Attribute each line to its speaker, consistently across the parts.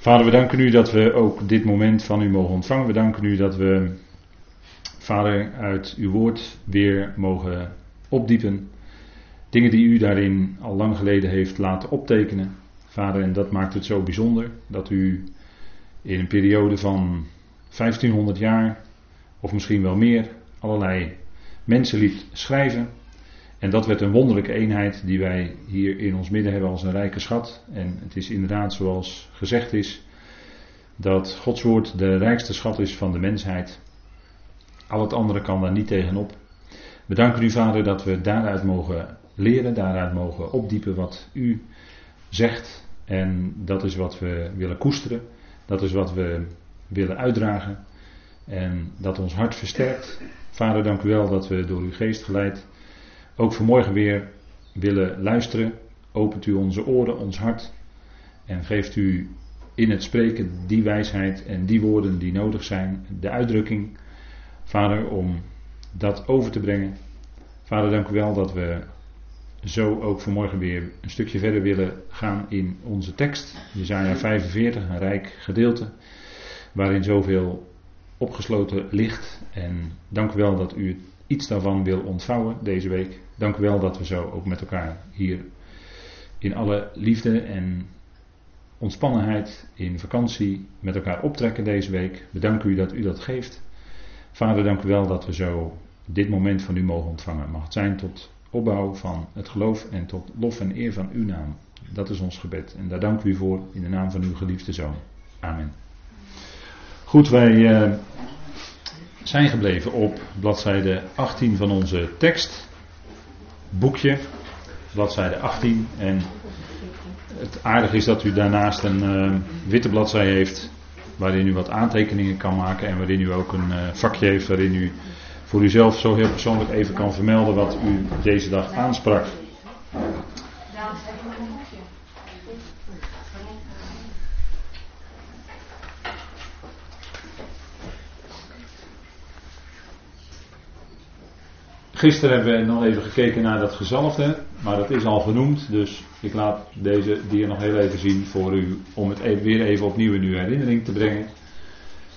Speaker 1: Vader, we danken u dat we ook dit moment van u mogen ontvangen. We danken u dat we, Vader, uit uw woord weer mogen opdiepen. Dingen die u daarin al lang geleden heeft laten optekenen. Vader, en dat maakt het zo bijzonder dat u in een periode van 1500 jaar, of misschien wel meer, allerlei mensen liet schrijven. En dat werd een wonderlijke eenheid die wij hier in ons midden hebben als een rijke schat. En het is inderdaad zoals gezegd is, dat Gods woord de rijkste schat is van de mensheid. Al het andere kan daar niet tegenop. We danken u, Vader, dat we daaruit mogen leren, daaruit mogen opdiepen wat u zegt. En dat is wat we willen koesteren. Dat is wat we willen uitdragen. En dat ons hart versterkt. Vader, dank u wel dat we door uw geest geleid ook vanmorgen weer willen luisteren. Opent u onze oren, ons hart. En geeft u in het spreken die wijsheid en die woorden die nodig zijn. De uitdrukking, Vader, om dat over te brengen. Vader, dank u wel dat we zo ook vanmorgen weer een stukje verder willen gaan in onze tekst. Jezaja 45, een rijk gedeelte, waarin zoveel opgesloten ligt. En dank u wel dat u iets daarvan wil ontvouwen deze week. Dank u wel dat we zo ook met elkaar hier in alle liefde en ontspannenheid in vakantie met elkaar optrekken deze week. We danken u dat u dat geeft. Vader, dank u wel dat we zo dit moment van u mogen ontvangen. Mag het zijn tot opbouw van het geloof en tot lof en eer van uw naam. Dat is ons gebed. En daar dank u voor in de naam van uw geliefde zoon. Amen. Goed, wij uh, zijn gebleven op bladzijde 18 van onze tekst. Boekje, bladzijde 18. En het aardige is dat u daarnaast een uh, witte bladzij heeft waarin u wat aantekeningen kan maken en waarin u ook een uh, vakje heeft waarin u voor uzelf zo heel persoonlijk even kan vermelden wat u deze dag aansprak. Gisteren hebben we nog even gekeken naar dat gezalfde, maar dat is al genoemd, dus ik laat deze dier nog heel even zien voor u, om het even, weer even opnieuw in uw herinnering te brengen.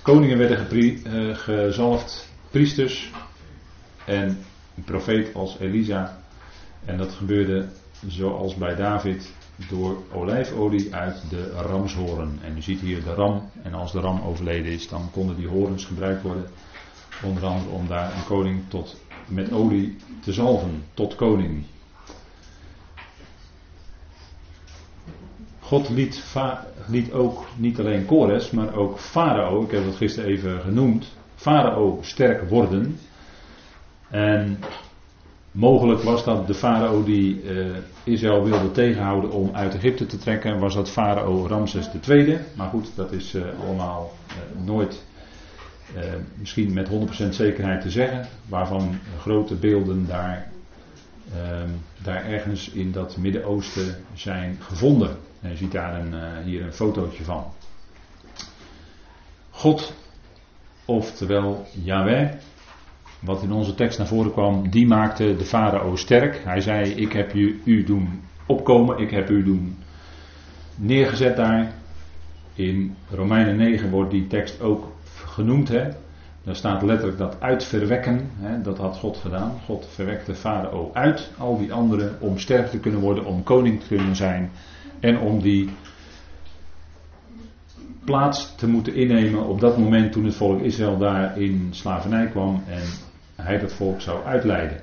Speaker 1: Koningen werden uh, gezalfd, priesters en een profeet als Elisa. En dat gebeurde zoals bij David door olijfolie uit de ramshoren. En u ziet hier de ram, en als de ram overleden is, dan konden die horens gebruikt worden. Onder andere om daar een koning tot met olie te zalven tot koning. God liet, liet, ook niet alleen Kores, maar ook Farao, ik heb dat gisteren even genoemd, Farao sterk worden. En mogelijk was dat de farao die uh, Israël wilde tegenhouden om uit Egypte te trekken, was dat farao Ramses II. Maar goed, dat is uh, allemaal uh, nooit uh, misschien met 100% zekerheid te zeggen, waarvan grote beelden daar, uh, daar ergens in dat Midden-Oosten zijn gevonden. En je ziet daar een, uh, hier een fotootje van. God, oftewel Yahweh, wat in onze tekst naar voren kwam, die maakte de farao sterk. Hij zei: Ik heb u, u doen opkomen, ik heb u doen neergezet daar. In Romeinen 9 wordt die tekst ook genoemd. Hè? Daar staat letterlijk dat uitverwekken. Hè? Dat had God gedaan. God verwekte Farao uit, al die anderen, om sterk te kunnen worden, om koning te kunnen zijn. En om die plaats te moeten innemen op dat moment toen het volk Israël daar in slavernij kwam en hij dat volk zou uitleiden.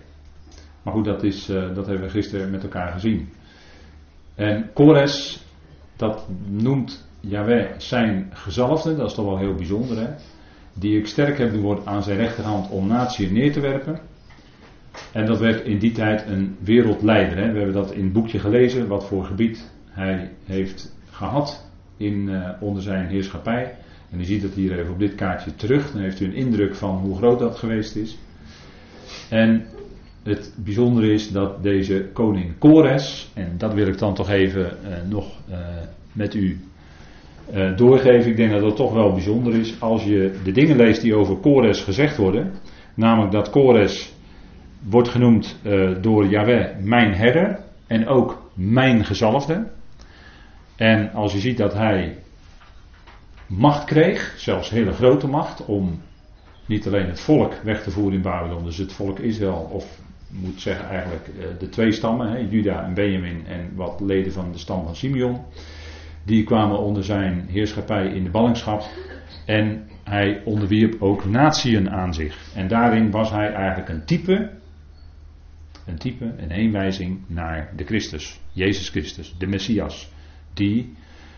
Speaker 1: Maar goed, dat, is, uh, dat hebben we gisteren met elkaar gezien. En Kores, dat noemt Yahweh zijn gezalfde, dat is toch wel heel bijzonder hè die ik sterk heb doen aan zijn rechterhand om natie neer te werpen. En dat werd in die tijd een wereldleider. Hè. We hebben dat in het boekje gelezen, wat voor gebied hij heeft gehad in, uh, onder zijn heerschappij. En u ziet het hier even op dit kaartje terug. Dan heeft u een indruk van hoe groot dat geweest is. En het bijzondere is dat deze koning Kores, en dat wil ik dan toch even uh, nog uh, met u uh, doorgeven. Ik denk dat dat toch wel bijzonder is als je de dingen leest die over Kores gezegd worden. Namelijk dat Kores wordt genoemd uh, door Yahweh mijn herder en ook mijn gezalfde. En als je ziet dat hij macht kreeg, zelfs hele grote macht, om niet alleen het volk weg te voeren in Babylon, dus het volk Israël, of moet zeggen eigenlijk eh, de twee stammen, Juda en Benjamin en wat leden van de stam van Simeon, die kwamen onder zijn heerschappij in de ballingschap en hij onderwierp ook natieën aan zich. En daarin was hij eigenlijk een type, een type, een heenwijzing naar de Christus, Jezus Christus, de Messias, die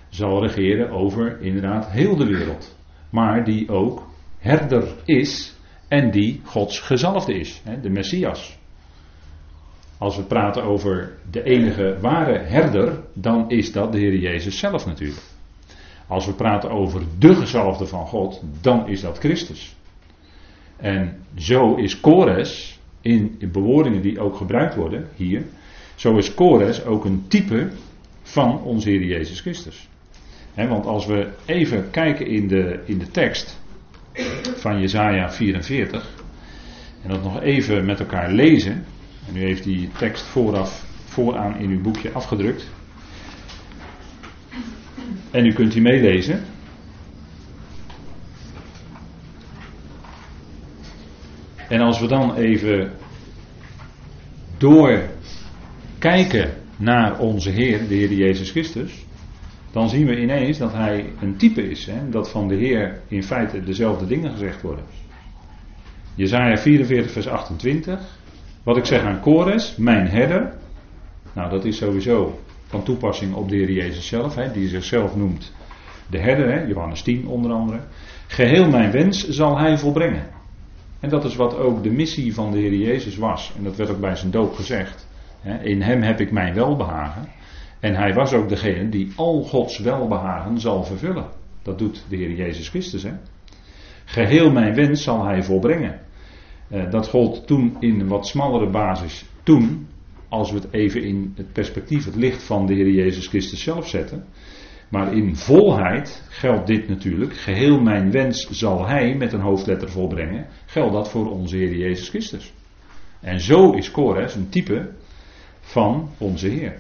Speaker 1: zal regeren over inderdaad heel de wereld, maar die ook herder is en die Gods gezalfde is, de Messias. Als we praten over de enige ware herder, dan is dat de Heer Jezus zelf natuurlijk. Als we praten over de gezalfde van God, dan is dat Christus. En zo is Kores, in, in bewoordingen die ook gebruikt worden hier, zo is Kores ook een type van onze Heer Jezus Christus. want als we even kijken in de, in de tekst van Jesaja 44 en dat nog even met elkaar lezen, en u heeft die tekst vooraf, vooraan in uw boekje afgedrukt. En u kunt die meelezen. En als we dan even doorkijken naar onze Heer, de Heer Jezus Christus, dan zien we ineens dat Hij een type is. Hè? Dat van de Heer in feite dezelfde dingen gezegd worden. Jezaja 44, vers 28. Wat ik zeg aan Kores, mijn herder. Nou, dat is sowieso van toepassing op de Heer Jezus zelf, hè, die zichzelf noemt de herder, hè, Johannes 10 onder andere. Geheel mijn wens zal hij volbrengen. En dat is wat ook de missie van de Heer Jezus was. En dat werd ook bij zijn doop gezegd. Hè, in hem heb ik mijn welbehagen. En hij was ook degene die al Gods welbehagen zal vervullen. Dat doet de Heer Jezus Christus. Hè? Geheel mijn wens zal hij volbrengen. Eh, dat gold toen in een wat smallere basis. Toen, als we het even in het perspectief, het licht van de Heer Jezus Christus zelf zetten. Maar in volheid geldt dit natuurlijk. Geheel mijn wens zal Hij met een hoofdletter volbrengen. Geldt dat voor onze Heer Jezus Christus. En zo is Kores een type van onze Heer.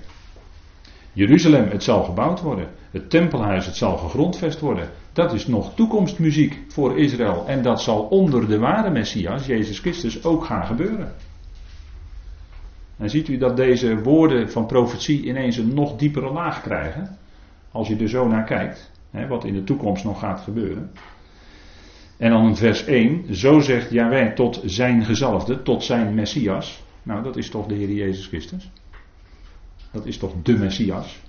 Speaker 1: Jeruzalem, het zal gebouwd worden. Het tempelhuis, het zal gegrondvest worden. Dat is nog toekomstmuziek voor Israël. En dat zal onder de ware Messias, Jezus Christus, ook gaan gebeuren. En ziet u dat deze woorden van profetie ineens een nog diepere laag krijgen. Als je er zo naar kijkt. Hè, wat in de toekomst nog gaat gebeuren. En dan in vers 1. Zo zegt Jaweh tot zijn gezalfde, tot zijn Messias. Nou, dat is toch de Heer Jezus Christus. Dat is toch de Messias.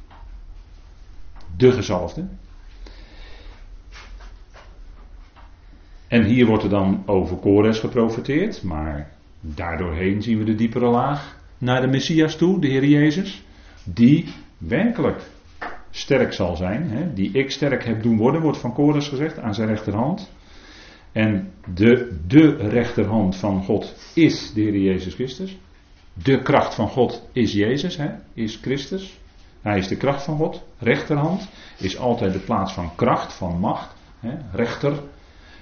Speaker 1: De gezalfde. En hier wordt er dan over Kores geprofeteerd, maar daardoorheen zien we de diepere laag naar de Messias toe, de Heer Jezus, die werkelijk sterk zal zijn, hè, die ik sterk heb doen worden, wordt van Kores gezegd, aan zijn rechterhand. En de, de rechterhand van God is de Heer Jezus Christus. De kracht van God is Jezus, hè, is Christus. Hij is de kracht van God. Rechterhand is altijd de plaats van kracht, van macht. Hè, rechter,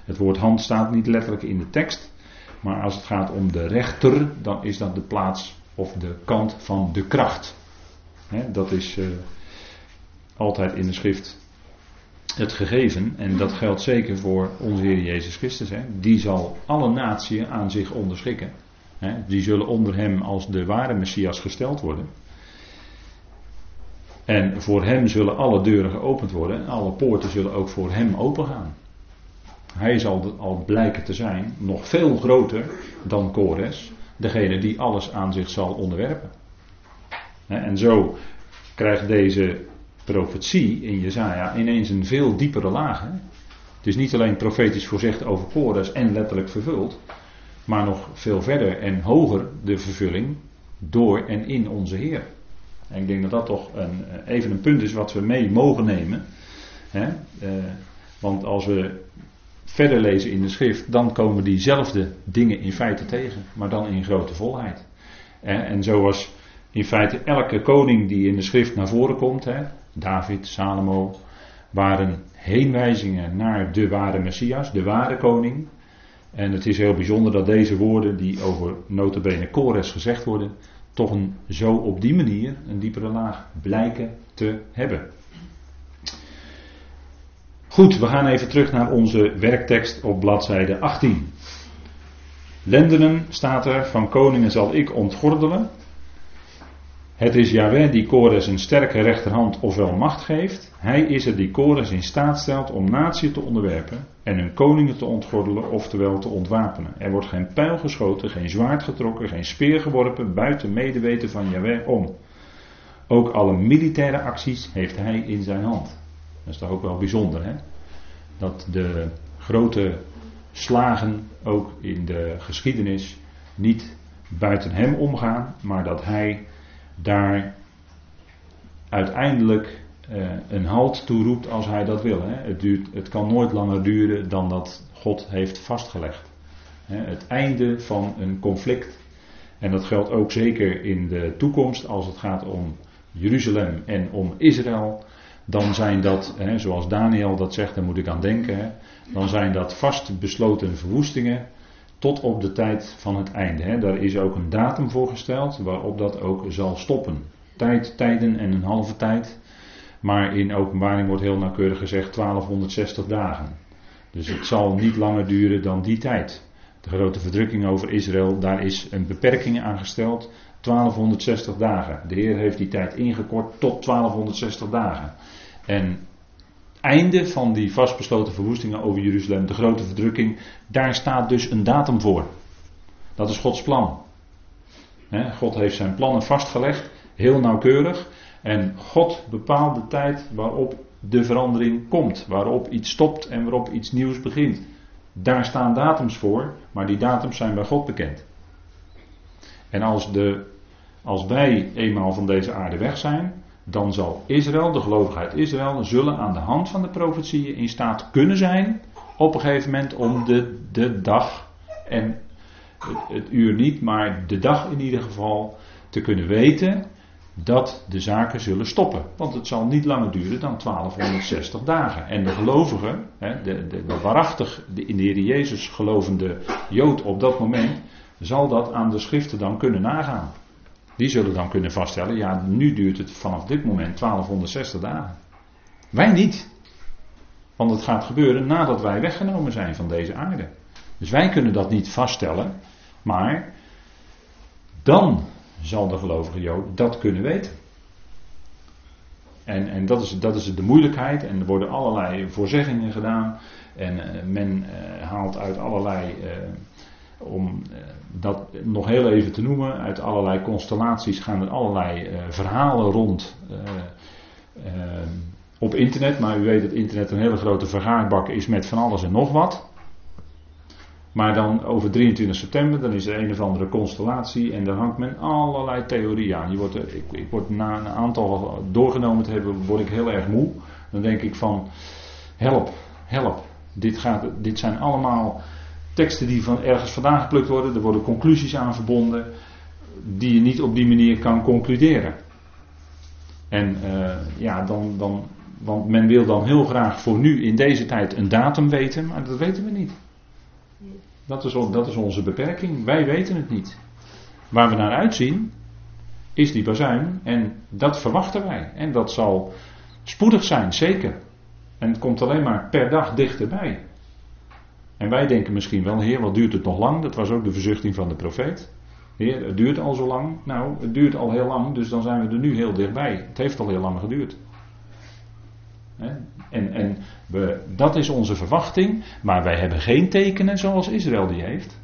Speaker 1: het woord hand staat niet letterlijk in de tekst. Maar als het gaat om de rechter, dan is dat de plaats of de kant van de kracht. dat is uh, altijd in de schrift het gegeven. En dat geldt zeker voor onze Heer Jezus Christus. Die zal alle naties aan zich onderschikken. die zullen onder hem als de ware Messias gesteld worden. En voor hem zullen alle deuren geopend worden. En alle poorten zullen ook voor hem opengaan. Hij zal al blijken te zijn nog veel groter dan Kores, degene die alles aan zich zal onderwerpen. En zo krijgt deze profetie in Jezaja ineens een veel diepere laag. Het is niet alleen profetisch voorzegd over Kores en letterlijk vervuld, maar nog veel verder en hoger de vervulling door en in onze Heer. En ik denk dat dat toch een, even een punt is wat we mee mogen nemen. Eh, want als we verder lezen in de schrift, dan komen diezelfde dingen in feite tegen, maar dan in grote volheid. En zoals in feite elke koning die in de schrift naar voren komt, David, Salomo, waren heenwijzingen naar de ware Messias, de ware koning. En het is heel bijzonder dat deze woorden, die over notabene Kores gezegd worden, toch een, zo op die manier een diepere laag blijken te hebben. Goed, we gaan even terug naar onze werktekst op bladzijde 18. Lendenen staat er, van koningen zal ik ontgordelen. Het is Yahweh die Kores een sterke rechterhand ofwel macht geeft. Hij is er die Kores in staat stelt om natie te onderwerpen en hun koningen te ontgordelen, oftewel te ontwapenen. Er wordt geen pijl geschoten, geen zwaard getrokken, geen speer geworpen, buiten medeweten van Yahweh om. Ook alle militaire acties heeft hij in zijn hand. Dat is toch ook wel bijzonder, hè? Dat de grote slagen ook in de geschiedenis niet buiten hem omgaan, maar dat hij daar uiteindelijk uh, een halt toe roept als hij dat wil. Hè. Het, duurt, het kan nooit langer duren dan dat God heeft vastgelegd. Het einde van een conflict. En dat geldt ook zeker in de toekomst als het gaat om Jeruzalem en om Israël. Dan zijn dat, hè, zoals Daniel dat zegt, daar moet ik aan denken. Dan zijn dat vast besloten verwoestingen tot op de tijd van het einde. Hè. Daar is ook een datum voor gesteld waarop dat ook zal stoppen. Tijd, tijden en een halve tijd. Maar in openbaring wordt heel nauwkeurig gezegd 1260 dagen. Dus het zal niet langer duren dan die tijd. De grote verdrukking over Israël, daar is een beperking aan gesteld. 1260 dagen. De Heer heeft die tijd ingekort tot 1260 dagen. En einde van die vastbesloten verwoestingen over Jeruzalem, de grote verdrukking, daar staat dus een datum voor. Dat is Gods plan. God heeft zijn plannen vastgelegd, heel nauwkeurig. En God bepaalt de tijd waarop de verandering komt, waarop iets stopt en waarop iets nieuws begint. Daar staan datums voor, maar die datums zijn bij God bekend. En als, de, als wij eenmaal van deze aarde weg zijn, dan zal Israël, de gelovigheid Israël, zullen aan de hand van de profetieën in staat kunnen zijn op een gegeven moment om de, de dag en het, uur niet, maar de dag in ieder geval te kunnen weten dat de zaken zullen stoppen. Want het zal niet langer duren dan 1260 dagen. En de gelovigen, de, de, de waarachtig in de Heer Jezus gelovende Jood op dat moment, zal dat aan de schriften dan kunnen nagaan. Die zullen dan kunnen vaststellen, ja, nu duurt het vanaf dit moment 1260 dagen. Wij niet. Want het gaat gebeuren nadat wij weggenomen zijn van deze aarde. Dus wij kunnen dat niet vaststellen, maar dan zal de gelovige Jood dat kunnen weten. En, en dat, is, dat is de moeilijkheid. En er worden allerlei voorzeggingen gedaan. En uh, men uh, haalt uit allerlei, uh, om dat nog heel even te noemen, uit allerlei constellaties gaan er allerlei verhalen rond op internet. Maar u weet dat internet een hele grote vergaarbak is met van alles en nog wat. Maar dan over 23 september, dan is er een of andere constellatie en daar hangt men allerlei theorieën aan. Je wordt, ik, ik word na een aantal doorgenomen te hebben, word ik heel erg moe. Dan denk ik van, help, help. Dit, gaat, dit zijn allemaal teksten die van ergens vandaan geplukt worden. Er worden conclusies aan verbonden die je niet op die manier kan concluderen. En uh, ja, dan, dan, want men wil dan heel graag voor nu in deze tijd een datum weten, maar dat weten we niet. Dat is, dat is onze beperking. Wij weten het niet. Waar we naar uitzien, is die bazuin. En dat verwachten wij. En dat zal spoedig zijn, zeker. En het komt alleen maar per dag dichterbij. En wij denken misschien wel, Heer, wat duurt het nog lang? Dat was ook de verzuchting van de profeet. Heer, het duurt al zo lang. Nou, het duurt al heel lang, dus dan zijn we er nu heel dichtbij. Het heeft al heel lang geduurd. En, en we, dat is onze verwachting, maar wij hebben geen tekenen zoals Israël die heeft.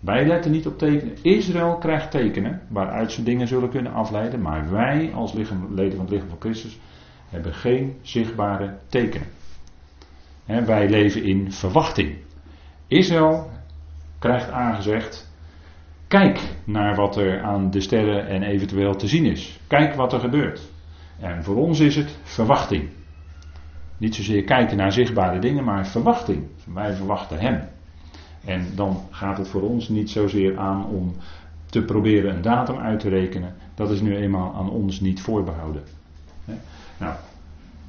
Speaker 1: Wij letten niet op tekenen. Israël krijgt tekenen waaruit ze dingen zullen kunnen afleiden, maar wij als leden van het lichaam van Christus hebben geen zichtbare tekenen. Wij leven in verwachting. Israël krijgt aangezegd: kijk naar wat er aan de sterren en eventueel te zien is. Kijk wat er gebeurt. En voor ons is het verwachting. Niet zozeer kijken naar zichtbare dingen, maar verwachting. Wij verwachten Hem. En dan gaat het voor ons niet zozeer aan om te proberen een datum uit te rekenen. Dat is nu eenmaal aan ons niet voorbehouden. Nou,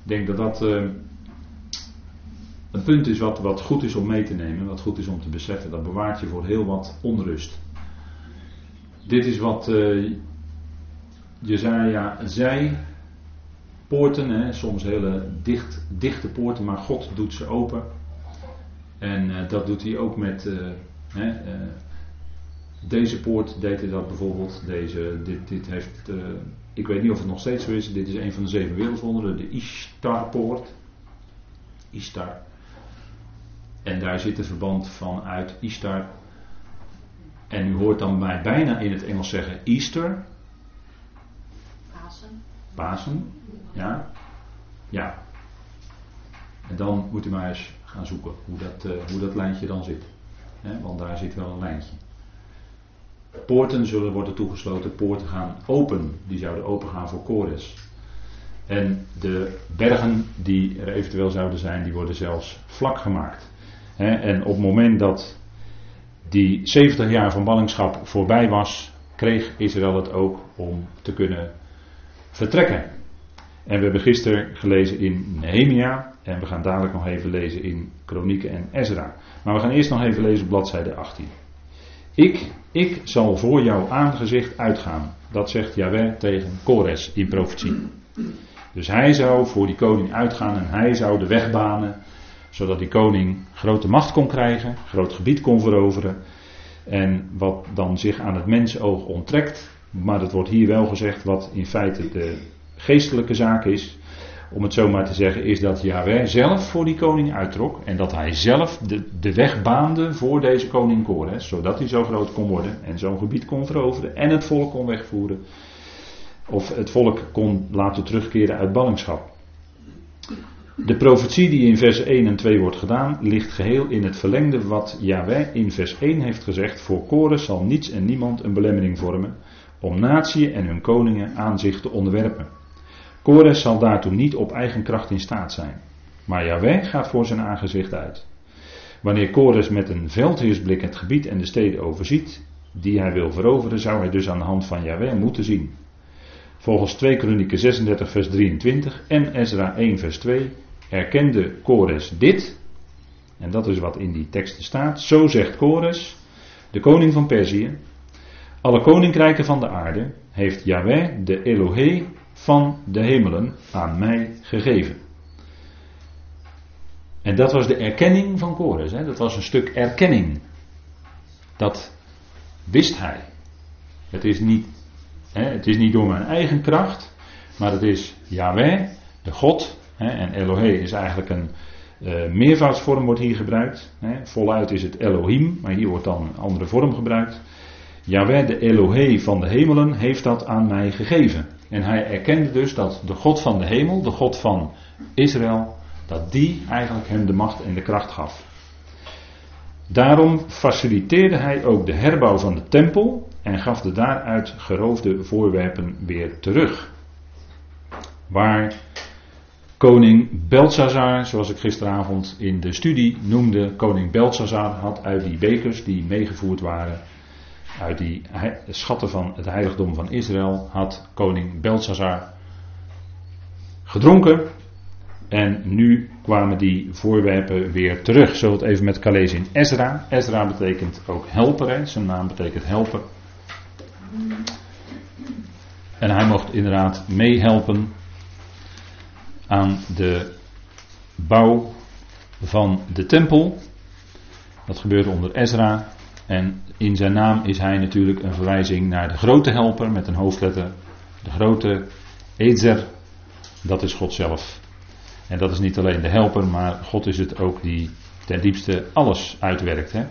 Speaker 1: ik denk dat dat uh, een punt is wat, wat goed is om mee te nemen, wat goed is om te beseffen. Dat bewaart je voor heel wat onrust. Dit is wat uh, Jezaja zei poorten, hè, soms hele dicht, dichte poorten, maar God doet ze open. En uh, dat doet hij ook met uh, hè, deze poort deed hij dat bijvoorbeeld. Deze, dit, dit heeft, ik weet niet of het nog steeds zo is. Dit is een van de zeven wereldwonderen, de Ishtarpoort. Ishtar. En daar zit een verband van uit Ishtar. En u hoort dan mij bijna in het Engels zeggen Easter.
Speaker 2: Pasen.
Speaker 1: Pasen, ja. Ja. En dan moet u maar eens gaan zoeken hoe dat, uh, hoe dat lijntje dan zit. He, want daar zit wel een lijntje. Poorten zullen worden toegesloten, poorten gaan open. Die zouden open gaan voor Kores. En de bergen die er eventueel zouden zijn, die worden zelfs vlak gemaakt. En op het moment dat die 70 jaar van ballingschap voorbij was, kreeg Israël het ook om te kunnen vertrekken. En we hebben gisteren gelezen in Nehemia. En we gaan dadelijk nog even lezen in Kronieken en Ezra. Maar we gaan eerst nog even lezen op bladzijde 18. Ik, ik zal voor jouw aangezicht uitgaan. Dat zegt Yahweh tegen Kores in profetie. Dus hij zou voor die koning uitgaan en hij zou de weg banen. Zodat die koning grote macht kon krijgen, groot gebied kon veroveren. En wat dan zich aan het mensenoog onttrekt. Maar dat wordt hier wel gezegd wat in feite de geestelijke zaak is, om het zo maar te zeggen, is dat Yahweh zelf voor die koning uittrok. En dat hij zelf de, de weg baande voor deze koning Kores. Zodat hij zo groot kon worden en zo'n gebied kon veroveren. En het volk kon wegvoeren. Of het volk kon laten terugkeren uit ballingschap. De profetie die in vers 1 en 2 wordt gedaan, ligt geheel in het verlengde wat Yahweh in vers 1 heeft gezegd. Voor Kores zal niets en niemand een belemmering vormen om natieën en hun koningen aan zich te onderwerpen. Kores zal daartoe niet op eigen kracht in staat zijn. Maar Yahweh gaat voor zijn aangezicht uit. Wanneer Kores met een veldheersblik het gebied en de steden overziet, die hij wil veroveren, zou hij dus aan de hand van Yahweh moeten zien. Volgens 2 Kronieken 36 vers 23 en Ezra 1 vers 2 erkende Kores dit, en dat is wat in die teksten staat, zo zegt Kores, de koning van Perzië, alle koninkrijken van de aarde heeft Yahweh, de Elohe van de hemelen, aan mij gegeven. En dat was de erkenning van Kores. Hè? Dat was een stuk erkenning. Dat wist hij. Het is niet, hè, het is niet door mijn eigen kracht, maar het is Yahweh, de God. En Elohe is eigenlijk een uh, meervoudsvorm wordt hier gebruikt. Voluit is het Elohim, maar hier wordt dan een andere vorm gebruikt. Yahweh, de Elohe van de hemelen, heeft dat aan mij gegeven. En hij erkende dus dat de God van de hemel, de God van Israël, dat die eigenlijk hem de macht en de kracht gaf. Daarom faciliteerde hij ook de herbouw van de tempel en gaf de daaruit geroofde voorwerpen weer terug. Waar koning Belshazzar, zoals ik gisteravond in de studie noemde, koning Belshazzar had uit die bekers die meegevoerd waren uit die schatten van het heiligdom van Israël had koning Belshazzar gedronken. En nu kwamen die voorwerpen weer terug. We het even met lezen in Ezra. Ezra betekent ook helper, zijn naam betekent helper. En hij mocht inderdaad meehelpen aan de bouw van de tempel. Dat gebeurde onder Ezra. En in zijn naam is hij natuurlijk een verwijzing naar de grote helper met een hoofdletter. De grote Ezer, dat is God zelf. En dat is niet alleen de helper, maar God is het ook die ten diepste alles uitwerkt. Hè?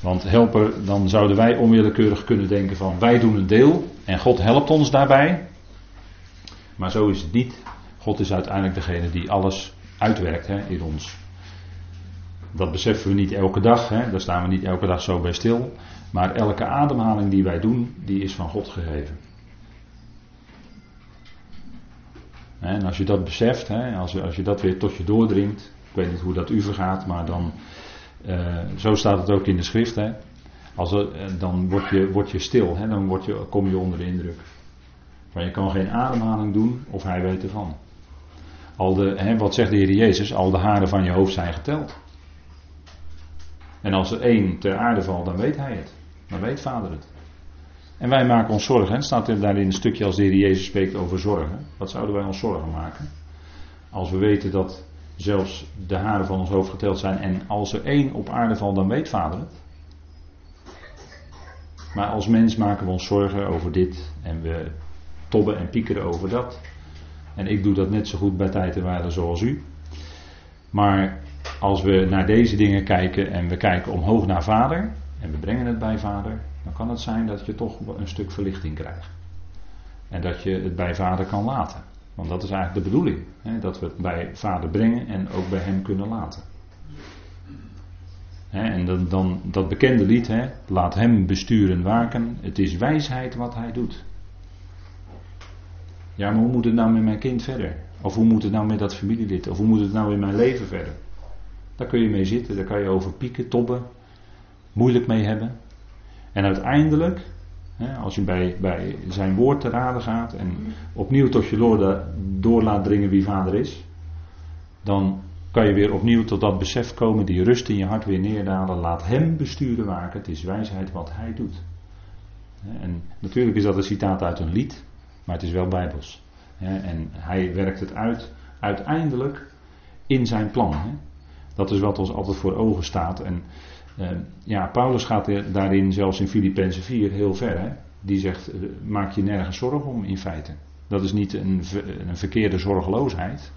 Speaker 1: Want helper, dan zouden wij onwillekeurig kunnen denken van wij doen een deel en God helpt ons daarbij. Maar zo is het niet. God is uiteindelijk degene die alles uitwerkt hè, in ons. Dat beseffen we niet elke dag, hè? daar staan we niet elke dag zo bij stil. Maar elke ademhaling die wij doen, die is van God gegeven. En als je dat beseft, hè, als, je, als je dat weer tot je doordringt, ik weet niet hoe dat u vergaat, maar dan, uh, zo staat het ook in de schrift, hè, als eh, dan word je, word je stil, hè, dan word je, kom je onder de indruk. Maar je kan geen ademhaling doen of hij weet ervan. Al de, hè, wat zegt de Heer Jezus? Al de haren van je hoofd zijn geteld. En als er één ter aarde valt, dan weet hij het. Dan weet vader het. En wij maken ons zorgen. Het staat er daarin een stukje als de Heer Jezus spreekt over zorgen. Wat zouden wij ons zorgen maken? Als we weten dat zelfs de haren van ons hoofd geteld zijn. En als er één op aarde valt, dan weet vader het. Maar als mens maken we ons zorgen over dit. En we tobben en piekeren over dat. En ik doe dat net zo goed bij tijd en waarde zoals u. Maar als we naar deze dingen kijken en we kijken omhoog naar vader. En we brengen het bij vader. Dan kan het zijn dat je toch een stuk verlichting krijgt. En dat je het bij vader kan laten. Want dat is eigenlijk de bedoeling. Hè, dat we het bij vader brengen en ook bij hem kunnen laten. Hè, en dan, dan, dat bekende lied, hè, laat hem besturen waken. Het is wijsheid wat hij doet. Ja, maar hoe moet het nou met mijn kind verder? Of hoe moet het nou met dat familielid? Of hoe moet het nou in mijn leven verder? Daar kun je mee zitten, daar kan je over pieken, tobben, moeilijk mee hebben. En uiteindelijk, als je bij, bij zijn woord te raden gaat en opnieuw tot je Lord door laat dringen wie vader is, dan kan je weer opnieuw tot dat besef komen, die rust in je hart weer neerdalen. Laat hem besturen waken, het is wijsheid wat hij doet. En natuurlijk is dat een citaat uit een lied, maar het is wel bijbels. En hij werkt het uit uiteindelijk in zijn plan. Dat is wat ons altijd voor ogen staat. En Ehm, ja, Paulus gaat daarin zelfs in Filippenzen 4 heel ver. Die zegt, eh, maak je nergens zorgen om in feite. Dat is niet een, een verkeerde zorgeloosheid.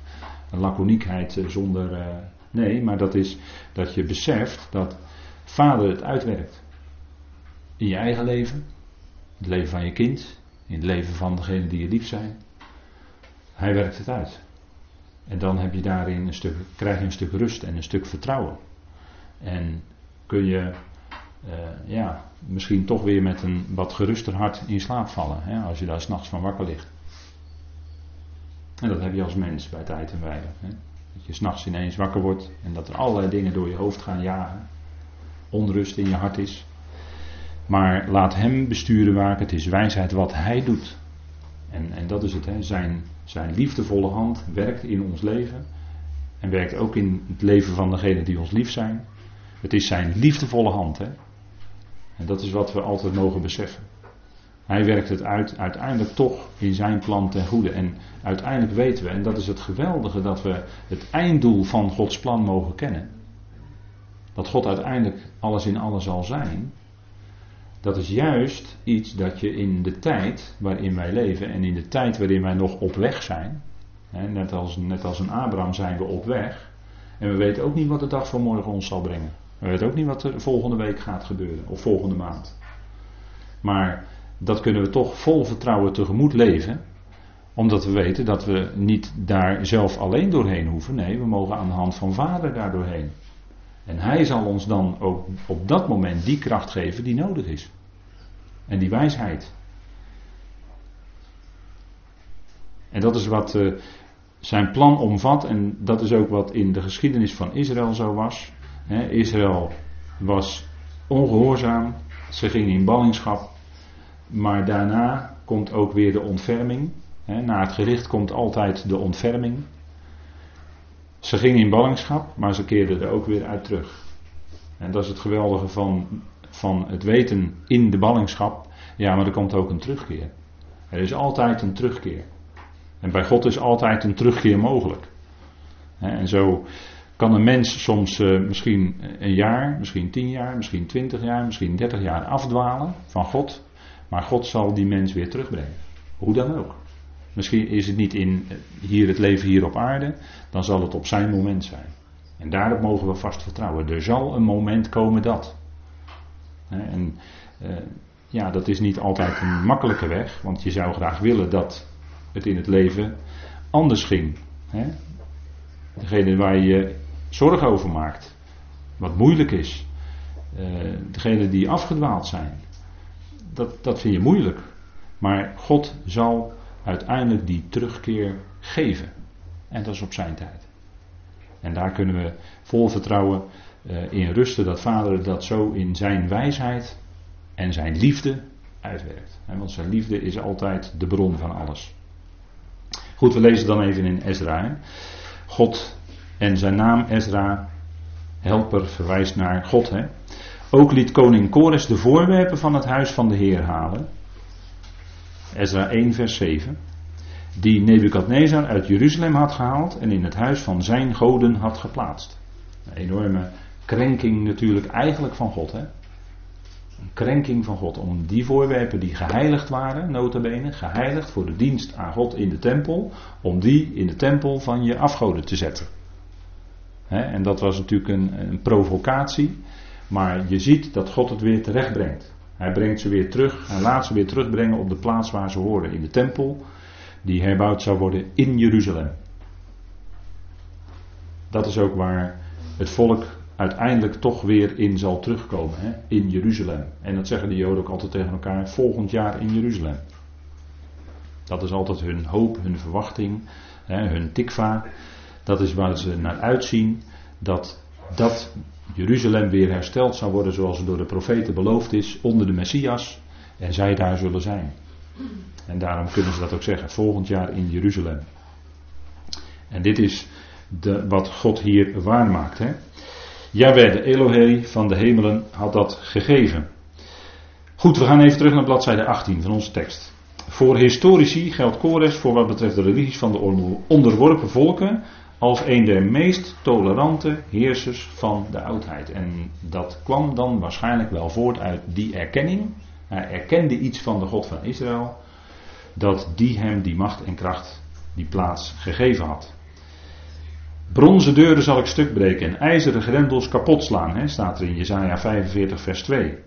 Speaker 1: Een laconiekheid eh, zonder... Nee, maar dat is dat je beseft dat vader het uitwerkt. In je eigen leven. Het leven van je kind. In het leven van degenen die je lief zijn. Hij werkt het uit. En dan heb je daarin een stuk, krijg je een stuk rust en een stuk vertrouwen. En kun je uh, ja, misschien toch weer met een wat geruster hart in slaap vallen. Hè, als je daar s'nachts van wakker ligt. En dat heb je als mens bij tijd en wijle. Dat je s'nachts ineens wakker wordt en dat er allerlei dingen door je hoofd gaan jagen. Onrust in je hart is. Maar laat hem besturen waar het is wijsheid wat hij doet. En, en dat is het, hè. Zijn, zijn liefdevolle hand werkt in ons leven. En werkt ook in het leven van degenen die ons lief zijn. Het is zijn liefdevolle hand. Hè? En dat is wat we altijd mogen beseffen. Hij werkt het uit, uiteindelijk toch in zijn plan ten goede. En uiteindelijk weten we, en dat is het geweldige, dat we het einddoel van Gods plan mogen kennen. Dat God uiteindelijk alles in alles zal zijn. Dat is juist iets dat je in de tijd waarin wij leven en in de tijd waarin wij nog op weg zijn. Hè, net, als, net als een Abraham zijn we op weg. En we weten ook niet wat de dag van morgen ons zal brengen. We weten ook niet wat er volgende week gaat gebeuren of volgende maand. Maar dat kunnen we toch vol vertrouwen tegemoet leven. Omdat we weten dat we niet daar zelf alleen doorheen hoeven. Nee, we mogen aan de hand van Vader daar doorheen. En Hij zal ons dan ook op dat moment die kracht geven die nodig is. En die wijsheid. En dat is wat uh, zijn plan omvat. En dat is ook wat in de geschiedenis van Israël zo was. Israël was ongehoorzaam, ze gingen in ballingschap, maar daarna komt ook weer de ontferming. na het gericht komt altijd de ontferming. Ze gingen in ballingschap, maar ze keerden er ook weer uit terug. En dat is het geweldige van, van het weten in de ballingschap. Ja, maar er komt ook een terugkeer. Er is altijd een terugkeer. En bij God is altijd een terugkeer mogelijk. En zo kan een mens soms uh, misschien een jaar, misschien tien jaar, misschien twintig jaar, misschien dertig jaar afdwalen van God. Maar God zal die mens weer terugbrengen. Hoe dan ook. Misschien is het niet in eh, hier het leven hier op aarde, dan zal het op zijn moment zijn. En daarop mogen we vast vertrouwen. Er zal een moment komen dat. En uh, ja, dat is niet altijd een makkelijke weg, want je zou graag willen dat het in het leven anders ging. Degene waar je zorgen over maakt. Wat moeilijk is. Uh, degene die afgedwaald zijn. Dat, dat vind je moeilijk. Maar God zal uiteindelijk die terugkeer geven. En dat is op zijn tijd. En daar kunnen we vol vertrouwen uh, in rusten dat Vader dat zo in zijn wijsheid en zijn liefde uitwerkt. want zijn liefde is altijd de bron van alles. Goed, we lezen dan even in Ezra. God en zijn naam Ezra, helper, verwijst naar God. Hè? Ook liet koning Kores de voorwerpen van het huis van de Heer halen. Ezra 1, vers 7. Die Nebukadnezar uit Jeruzalem had gehaald en in het huis van zijn goden had geplaatst. Een enorme krenking natuurlijk eigenlijk van God. Hè? Een krenking van God. Om die voorwerpen die geheiligd waren, nota bene, geheiligd voor de dienst aan God in de tempel, om die in de tempel van je afgoden te zetten. en dat was natuurlijk een, een provocatie. Maar je ziet dat God het weer terecht brengt. Hij brengt ze weer terug. Hij laat ze weer terugbrengen op de plaats waar ze horen. In de tempel. Die herbouwd zou worden in Jeruzalem. Dat is ook waar het volk uiteindelijk toch weer in zal terugkomen. Hè? In Jeruzalem. En dat zeggen de Joden ook altijd tegen elkaar. Volgend jaar in Jeruzalem. Dat is altijd hun hoop, hun verwachting. Hè, hun tikva. Dat is waar ze naar uitzien. Dat dat Jeruzalem weer hersteld zou worden zoals door de profeten beloofd is onder de Messias en zij daar zullen zijn. En daarom kunnen ze dat ook zeggen, volgend jaar in Jeruzalem. En dit is de, wat God hier waarmaakt. Hè? De Elohe van de hemelen, had dat gegeven. Goed, we gaan even terug naar bladzijde 18 van onze tekst. Voor historici geldt Kores voor wat betreft de religies van de onderworpen volken als een der meest tolerante heersers van de oudheid. En dat kwam dan waarschijnlijk wel voort uit die erkenning. Hij erkende iets van de God van Israël, dat die hem die macht en kracht, die plaats gegeven had. Bronzen deuren zal ik stuk breken en ijzeren grendels kapot slaan, hè, staat er in Jesaja 45 vers 2.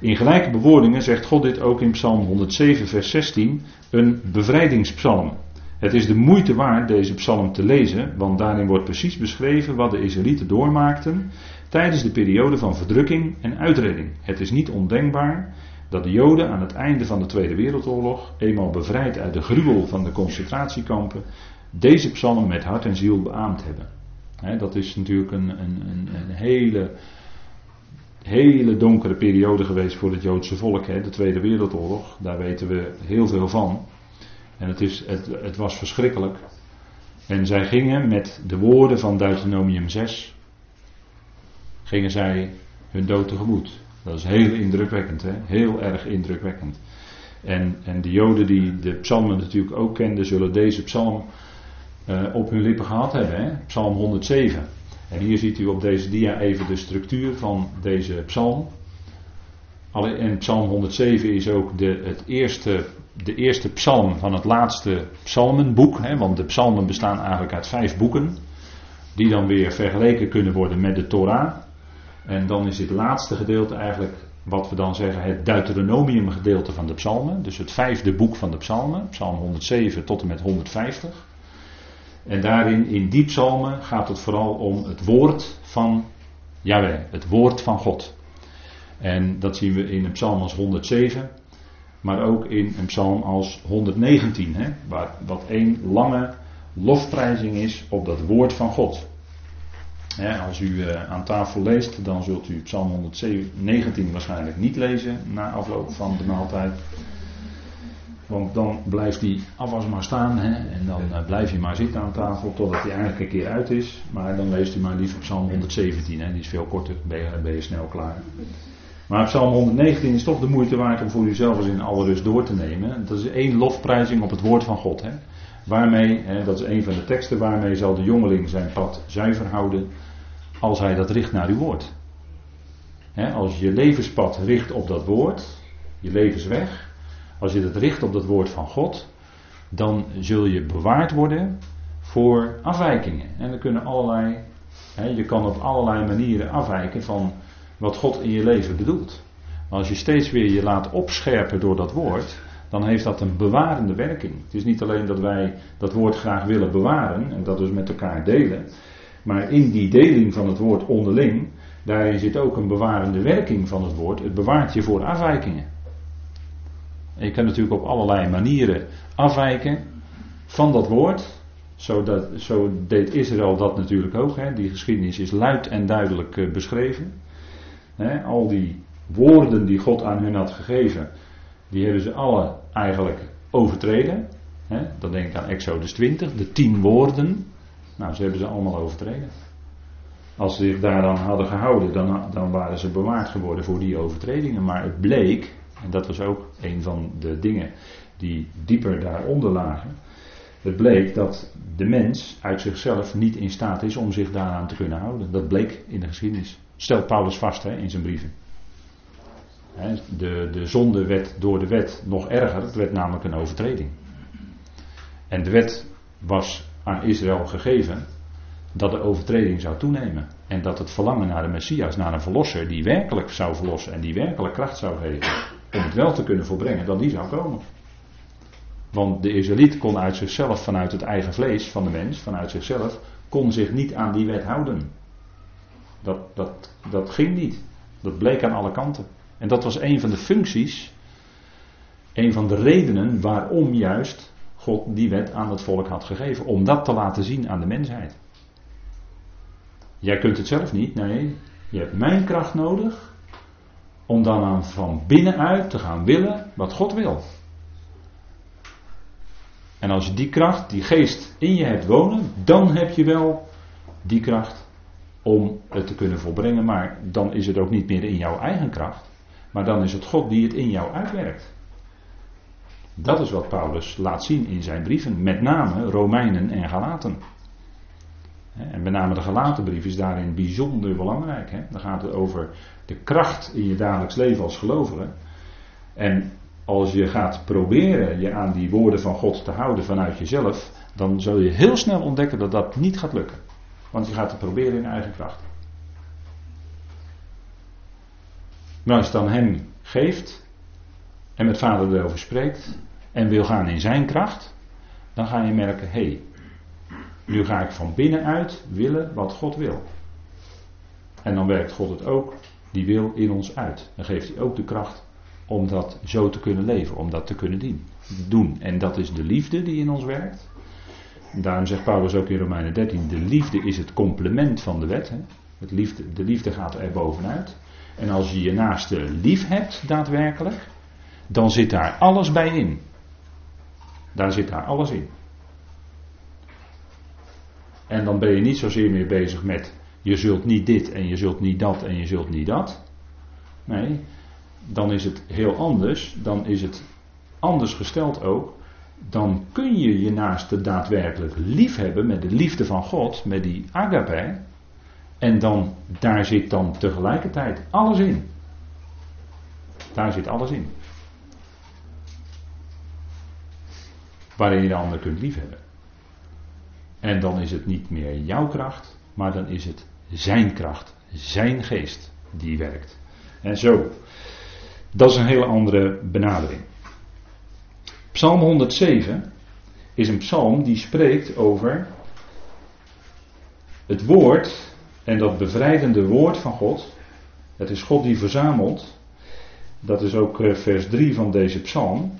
Speaker 1: In gelijke bewoordingen zegt God dit ook in Psalm 107 vers 16, een bevrijdingspsalm. Het is de moeite waard deze psalm te lezen, want daarin wordt precies beschreven wat de Israëlieten doormaakten tijdens de periode van verdrukking en uitredding. Het is niet ondenkbaar dat de Joden aan het einde van de Tweede Wereldoorlog, eenmaal bevrijd uit de gruwel van de concentratiekampen, deze psalm met hart en ziel beaamd hebben. dat is natuurlijk een, een, een, hele, hele donkere periode geweest voor het Joodse volk, de Tweede Wereldoorlog. Daar weten we heel veel van. En het, is, het, het was verschrikkelijk. En zij gingen met de woorden van Deuteronomium 6, gingen zij hun dood tegemoet. Dat is heel indrukwekkend, hè? heel erg indrukwekkend. En, en de Joden die de psalmen natuurlijk ook kenden, zullen deze psalm uh, op hun lippen gehad hebben. Hè? Psalm 107. En hier ziet u op deze dia even de structuur van deze psalm. En psalm 107 is ook de, het eerste de eerste psalm van het laatste psalmenboek. Hè, want de psalmen bestaan eigenlijk uit vijf boeken. Die dan weer vergeleken kunnen worden met de Torah. En dan is dit laatste gedeelte eigenlijk wat we dan zeggen het Deuteronomium gedeelte van de psalmen. Dus het vijfde boek van de psalmen. Psalm 107 tot en met 150. En daarin, in die psalmen, gaat het vooral om het woord van Yahweh. Het woord van God. En dat zien we in de psalm als 107 maar ook in een psalm als 119, hè, waar, wat één lange lofprijzing is op dat woord van God. als u uh, aan tafel leest, dan zult u psalm 119 waarschijnlijk niet lezen na afloop van de maaltijd. Want dan blijft die afwas maar staan en dan uh, blijf je maar zitten aan tafel totdat hij eigenlijk een keer uit is. Maar dan leest u maar liever psalm 117, hè, die is veel korter, ben ben je snel klaar. Maar Psalm 119 is toch de moeite waard om voor uzelf eens in alle rust door te nemen. Dat is één lofprijzing op het woord van God. Hè. Waarmee, hè, dat is een van de teksten, waarmee zal de jongeling zijn pad zuiver houden als hij dat richt naar uw woord. Hè, als je levenspad richt op dat woord, je levensweg, als je dat richt op dat woord van God, dan zul je bewaard worden voor afwijkingen. En er kunnen allerlei, hè, je kan op allerlei manieren afwijken van wat God in je leven bedoelt. Maar als je steeds weer je laat opscherpen door dat woord, dan heeft dat een bewarende werking. Het is niet alleen dat wij dat woord graag willen bewaren en dat dus met elkaar delen, maar in die deling van het woord onderling, daarin zit ook een bewarende werking van het woord. Het bewaart je voor afwijkingen. En je kan natuurlijk op allerlei manieren afwijken van dat woord. Zo, zo deed Israël dat natuurlijk ook. Hè. Die geschiedenis is luid en duidelijk eh, al die woorden die God aan hun had gegeven, die hebben ze alle eigenlijk overtreden. dan denk ik aan Exodus 20, de tien woorden. Nou, ze hebben ze allemaal overtreden. Als ze zich daaraan hadden gehouden, dan, dan waren ze bewaard geworden voor die overtredingen. Maar het bleek, en dat was ook een van de dingen die dieper daaronder lagen. Het bleek dat de mens uit zichzelf niet in staat is om zich daaraan te kunnen houden. Dat bleek in de geschiedenis. Stelt Paulus vast hè, in zijn brieven. De, de zonde werd door de wet nog erger. Het werd namelijk een overtreding. En de wet was aan Israël gegeven dat de overtreding zou toenemen. En dat het verlangen naar de Messias, naar een verlosser die werkelijk zou verlossen en die werkelijk kracht zou geven om het wel te kunnen volbrengen, dat die zou komen. Want de Israëliet kon uit zichzelf, vanuit het eigen vlees van de mens, vanuit zichzelf, kon zich niet aan die wet houden. Dat, dat, dat ging niet. Dat bleek aan alle kanten. En dat was een van de functies, een van de redenen waarom juist God die wet aan het volk had gegeven. Om dat te laten zien aan de mensheid. Jij kunt het zelf niet, nee. Je hebt mijn kracht nodig om dan aan van binnenuit te gaan willen wat God wil. En als je die kracht, die geest in je hebt wonen, dan heb je wel die kracht om het te kunnen volbrengen. Maar dan is het ook niet meer in jouw eigen kracht, maar dan is het God die het in jou uitwerkt. Dat is wat Paulus laat zien in zijn brieven, met name Romeinen en Galaten. En met name de Galatenbrief is daarin bijzonder belangrijk. Hè? Dan gaat het over de kracht in je dagelijks leven als gelovige. En als je gaat proberen je aan die woorden van God te houden vanuit jezelf, dan zul je heel snel ontdekken dat dat niet gaat lukken. Want je gaat het proberen in eigen kracht. Maar als je dan hem geeft en met vader erover spreekt en wil gaan in zijn kracht, dan ga je merken, hé, hey, nu ga ik van binnenuit willen wat God wil. En dan werkt God het ook, die wil in ons uit. Dan geeft hij ook de kracht om dat zo te kunnen leven, om dat te kunnen doen. En dat is de liefde die in ons werkt. Daarom zegt Paulus ook in Romeinen 13: de liefde is het complement van de wet. Hè. Het liefde, de liefde gaat er bovenuit. En als je je naaste lief hebt, daadwerkelijk, dan zit daar alles bij in. Daar zit daar alles in. En dan ben je niet zozeer meer bezig met je zult niet dit en je zult niet dat en je zult niet dat. Nee, dan is het heel anders. Dan is het anders gesteld ook. Dan kun je je naaste daadwerkelijk lief hebben met de liefde van God, met die agape. En dan, daar zit dan tegelijkertijd alles in. Daar zit alles in. Waarin je de ander kunt liefhebben. En dan is het niet meer jouw kracht, maar dan is het zijn kracht, zijn geest die werkt. En zo, dat is een hele andere benadering. Psalm 107 is een psalm die spreekt over het woord en dat bevrijdende woord van God. Het is God die verzamelt. Dat is ook eh, vers 3 van deze psalm.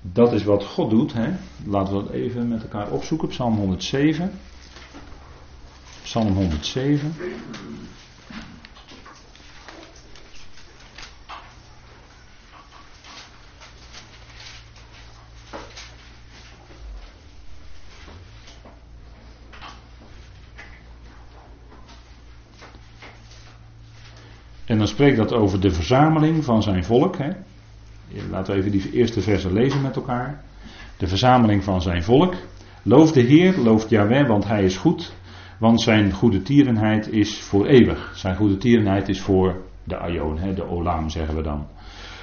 Speaker 1: Dat is wat God doet. Hè? Laten we dat even met elkaar opzoeken. Psalm 107. Psalm 107. Spreekt dat over de verzameling van zijn volk. Hè? Laten we even die eerste versen lezen met elkaar. De verzameling van zijn volk. Loof de Heer, looft Yahweh, want hij is goed. Want zijn goede tierenheid is voor eeuwig. Zijn goede tierenheid is voor de Aion, de Olam zeggen we dan.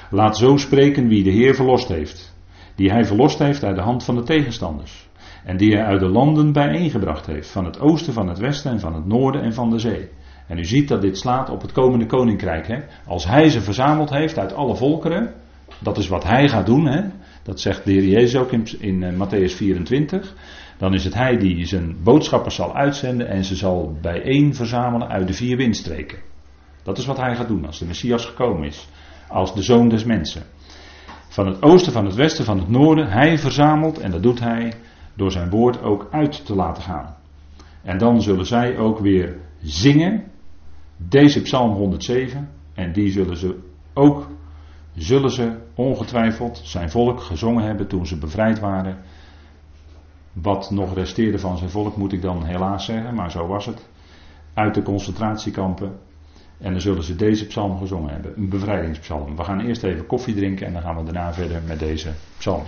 Speaker 1: Laat zo spreken wie de Heer verlost heeft. Die hij verlost heeft uit de hand van de tegenstanders. En die hij uit de landen bijeengebracht heeft. Van het oosten, van het westen en van het noorden en van de zee. En u ziet dat dit slaat op het komende koninkrijk. Hè? Als hij ze verzameld heeft uit alle volkeren. Dat is wat hij gaat doen. Hè? Dat zegt de Heer Jezus ook in, in uh, Matthäus 24. Dan is het hij die zijn boodschappers zal uitzenden en ze zal bijeen verzamelen uit de vier windstreken. Dat is wat hij gaat doen als de Messias gekomen is. Als de zoon des mensen. Van het oosten, van het westen, van het noorden. Hij verzamelt en dat doet hij door zijn woord ook uit te laten gaan. En dan zullen zij ook weer zingen. Deze psalm 107. En die zullen ze ook zullen ze ongetwijfeld zijn volk gezongen hebben toen ze bevrijd waren. Wat nog resteerde van zijn volk moet ik dan helaas zeggen, maar zo was het. Uit de concentratiekampen. En dan zullen ze deze psalm gezongen hebben, een bevrijdingspsalm. We gaan eerst even koffie drinken en dan gaan we daarna verder met deze psalm.